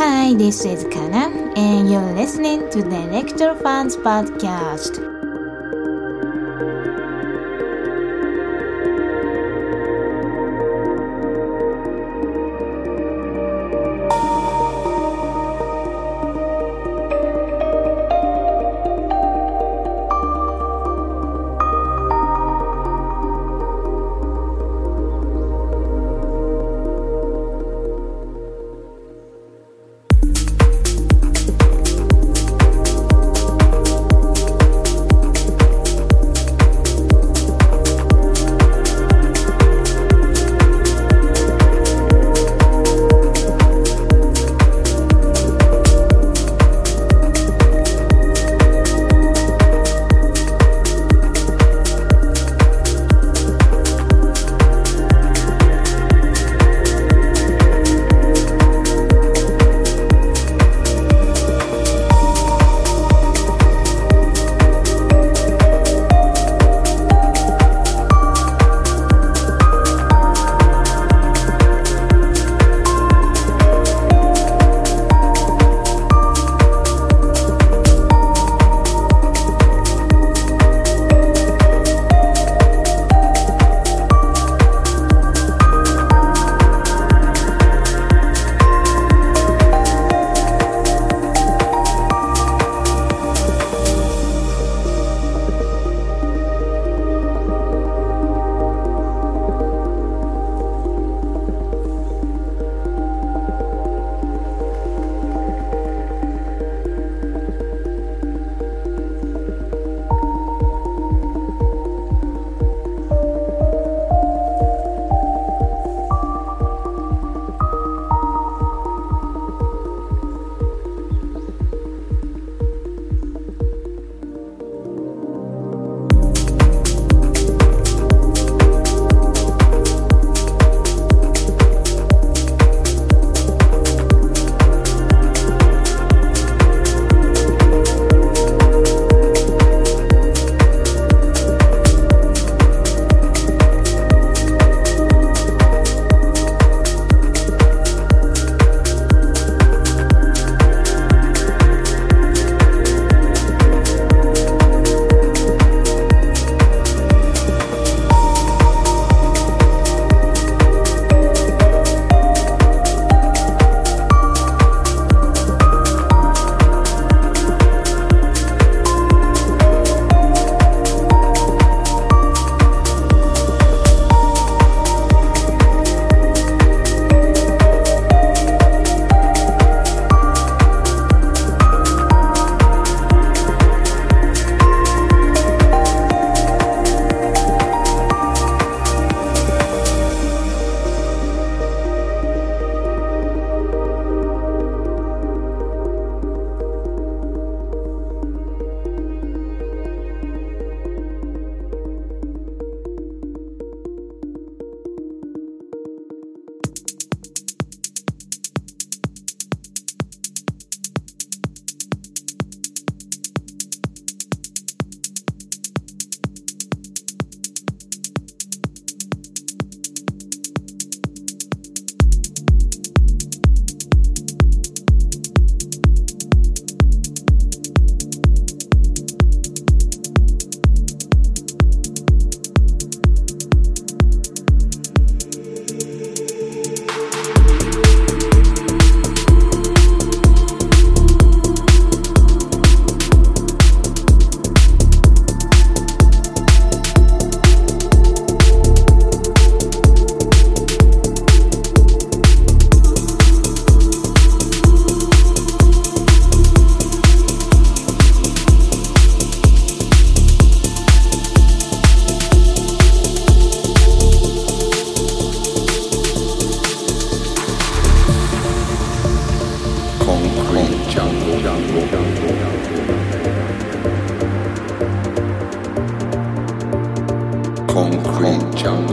Hi, this is Kana, and you're listening to the Electrofans Podcast.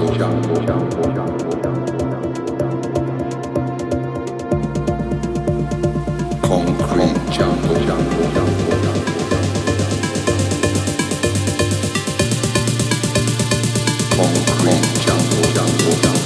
Concrete jungle, jungle, jungle.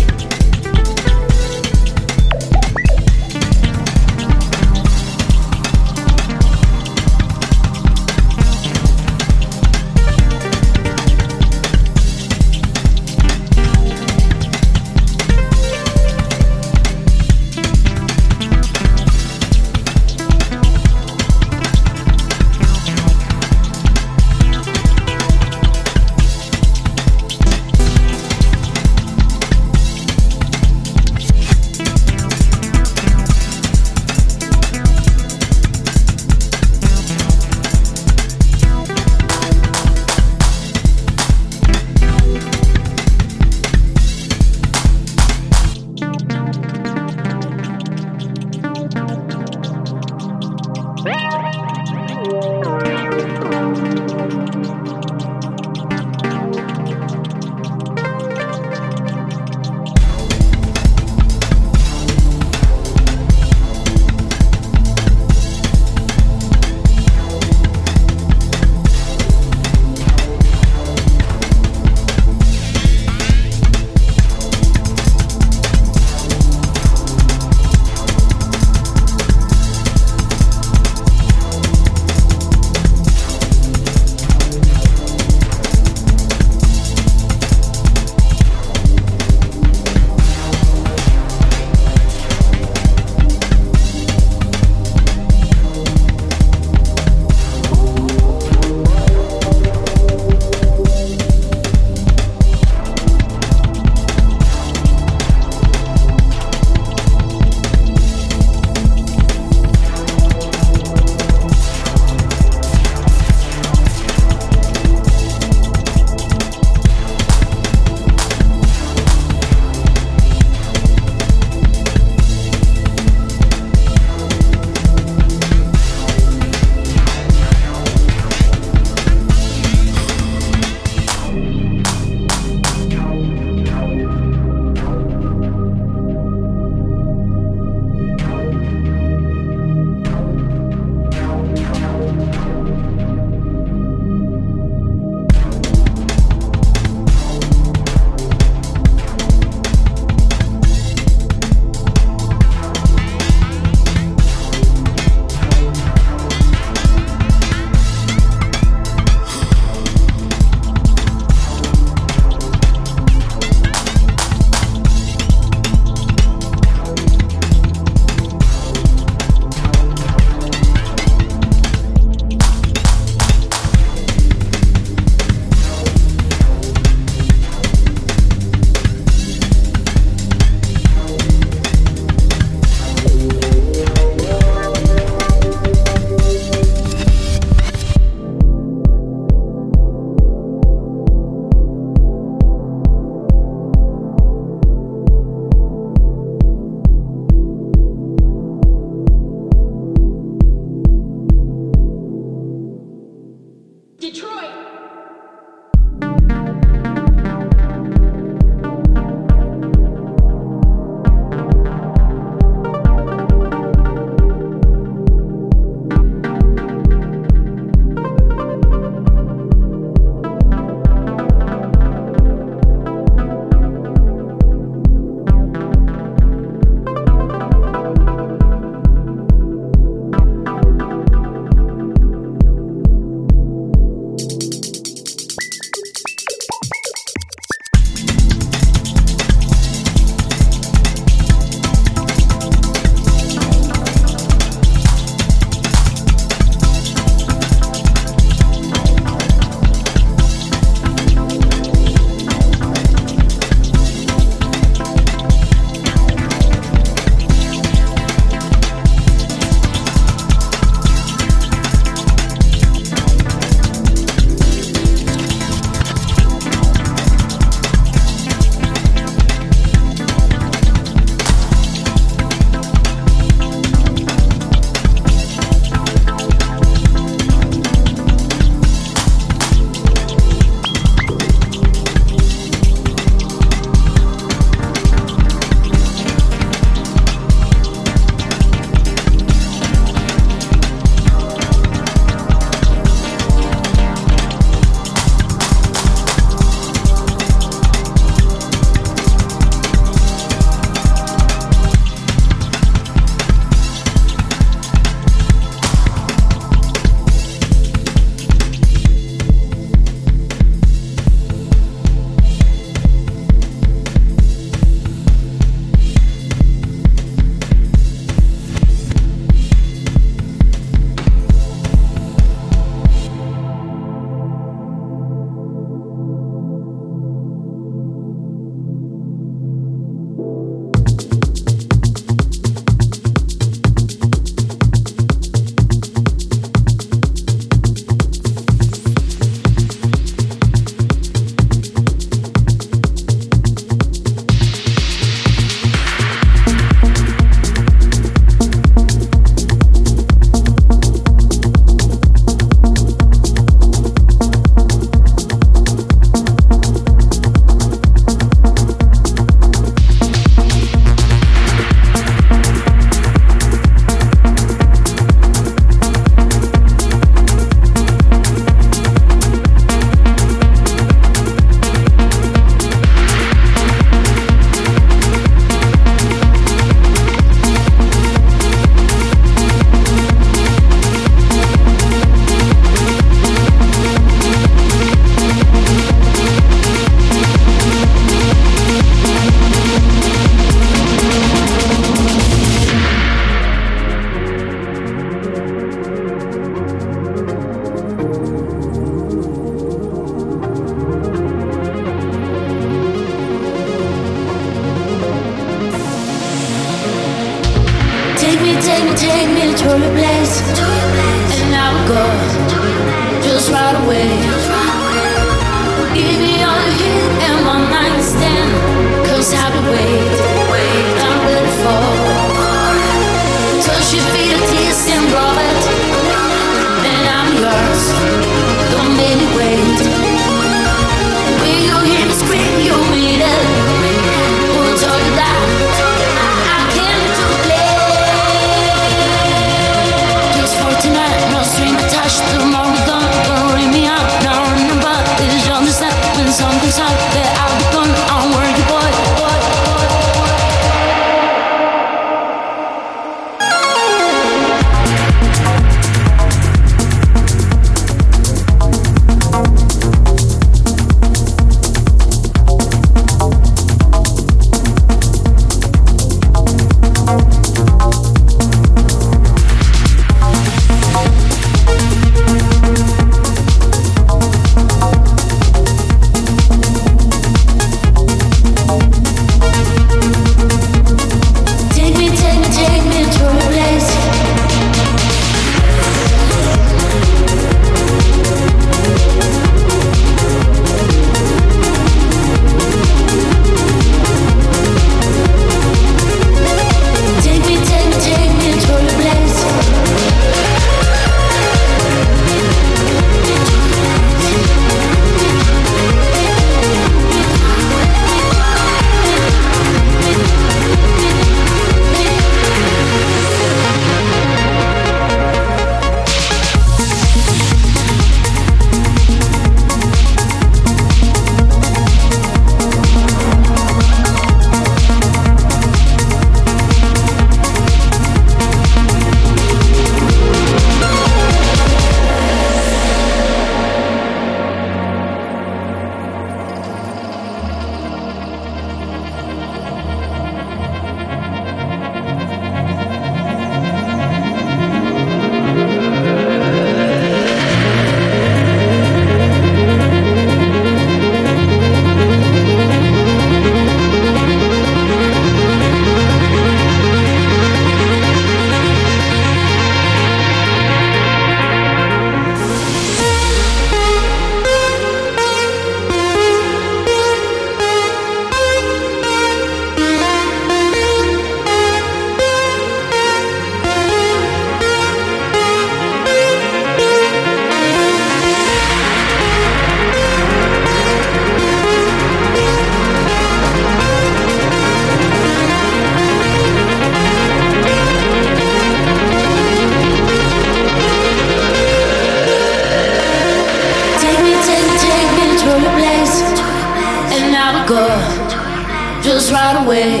just right away.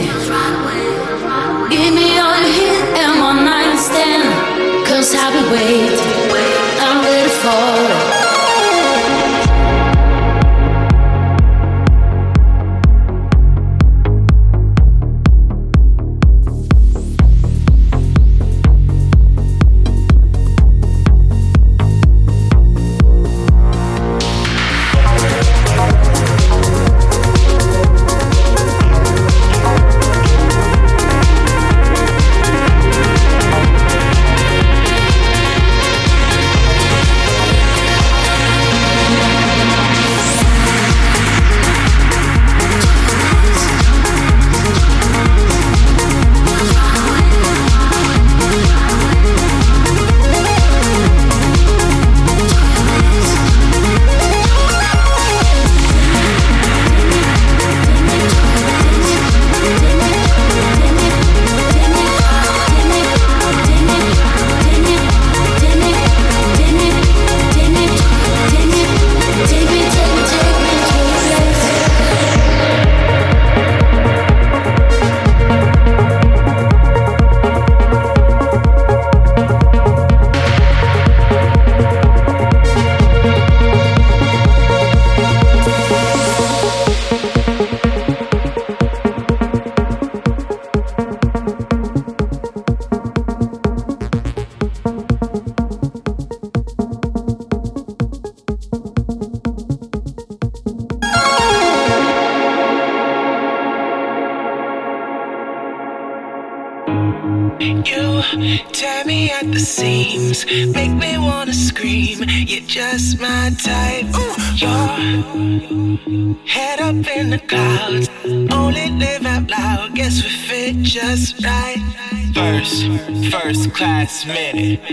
Give me all your hit and one night stand, cause I'll be waiting.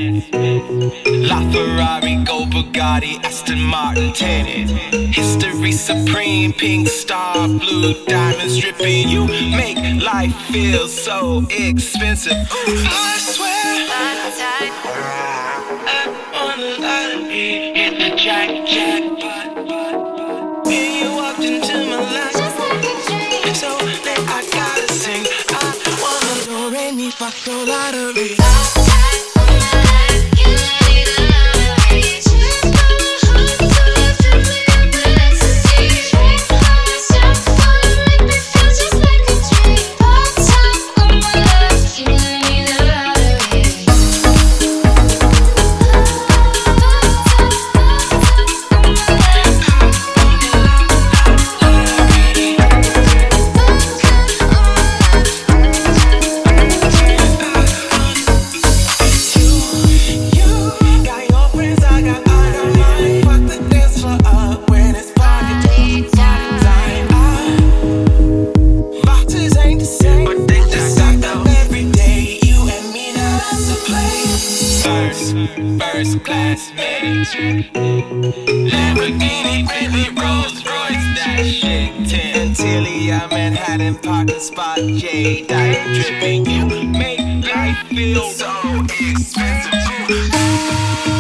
La Ferrari, go Bugatti, Aston Martin, tennis, History supreme, pink star, blue diamonds dripping. You make life feel so expensive. Ooh, I swear. I want the lottery, hit the jack jackpot. And you walked into my life. So that I gotta sing. I won the Doremi Factor lottery. J I'm dripping. You make life feel so expensive.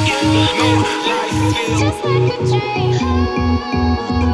You make life feel just like a dream.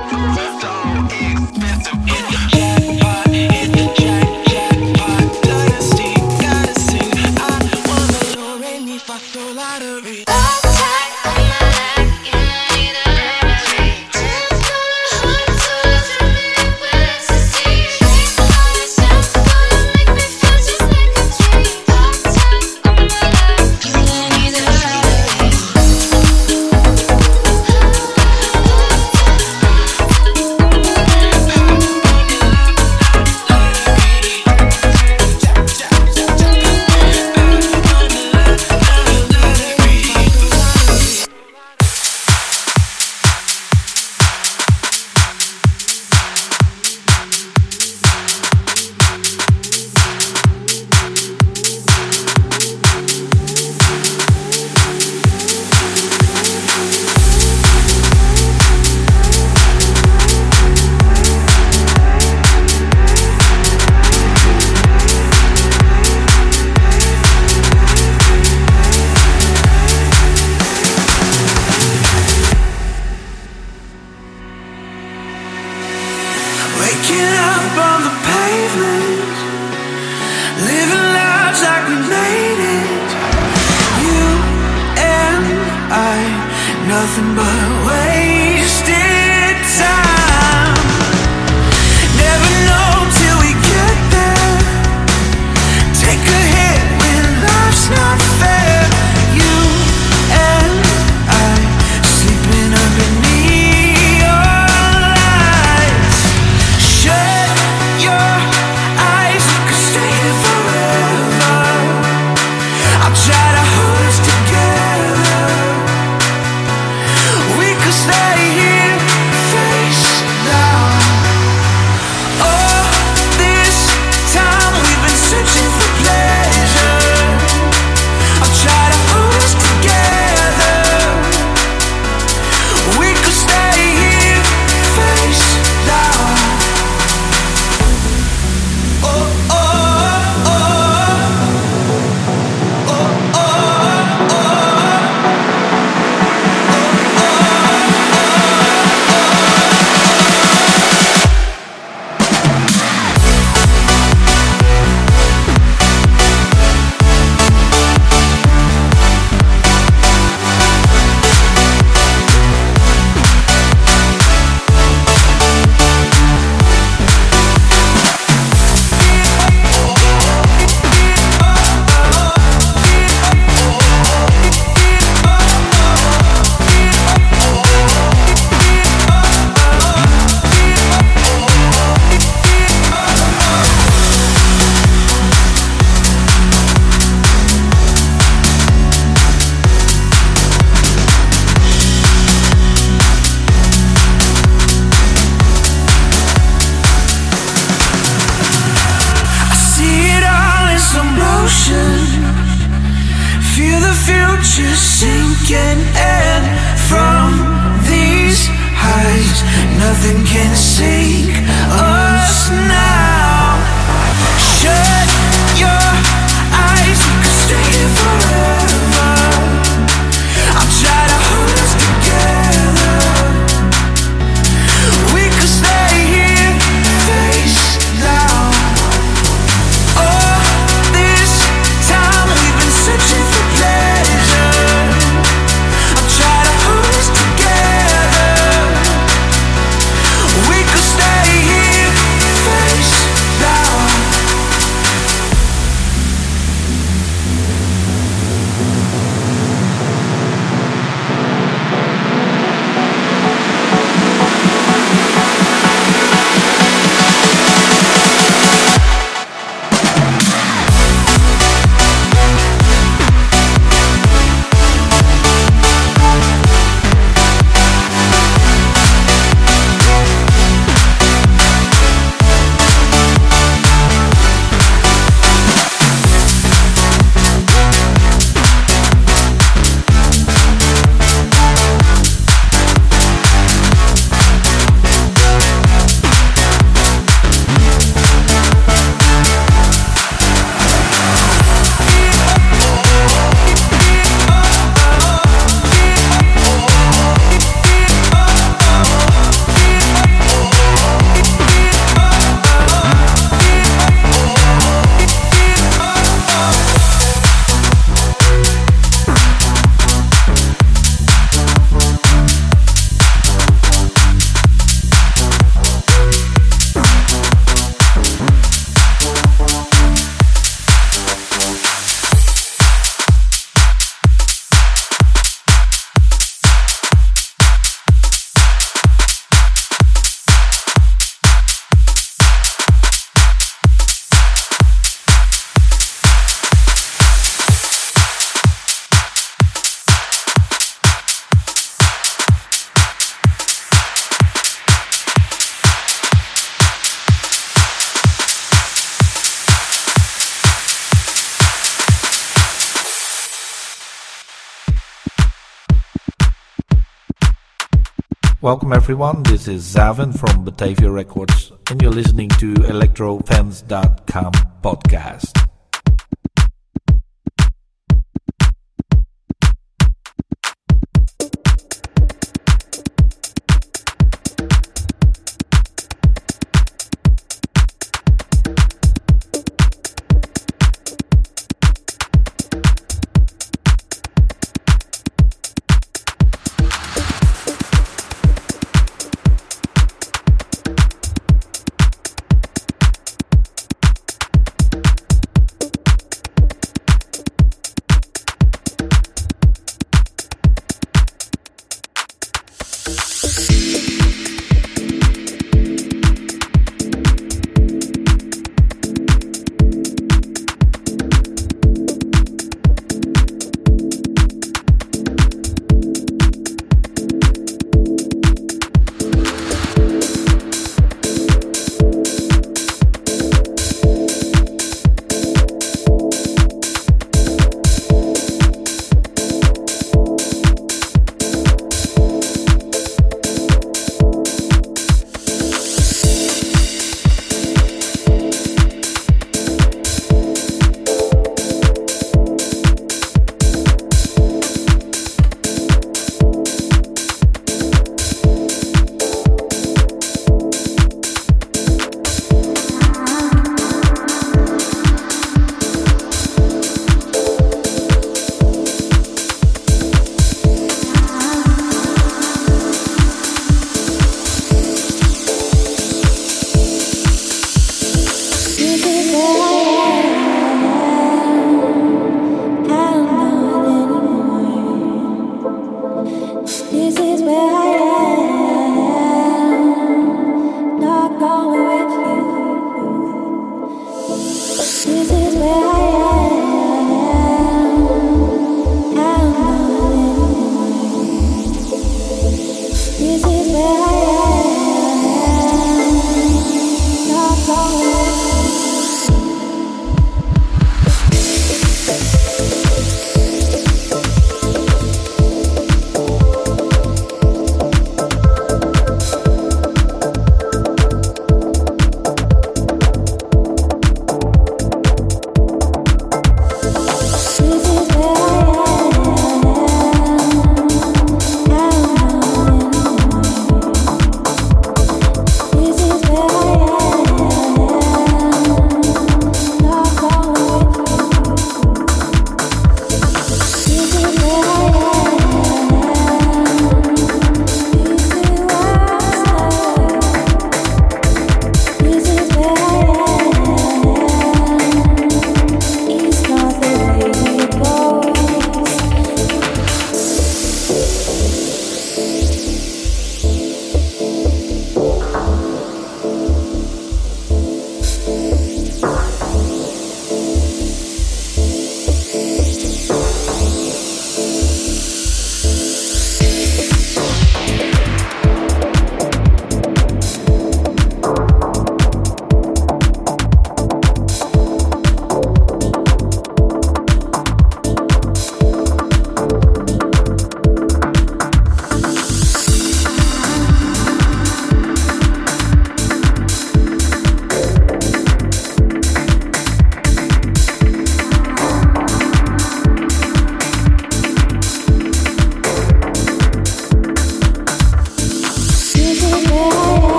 Welcome everyone, this is ZaVen from Batavia Records and you're listening to electrofans.com podcast.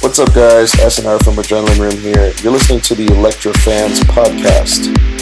What's up, guys? SNR from Adrenaline Room here. You're listening to the Electrofans Podcast.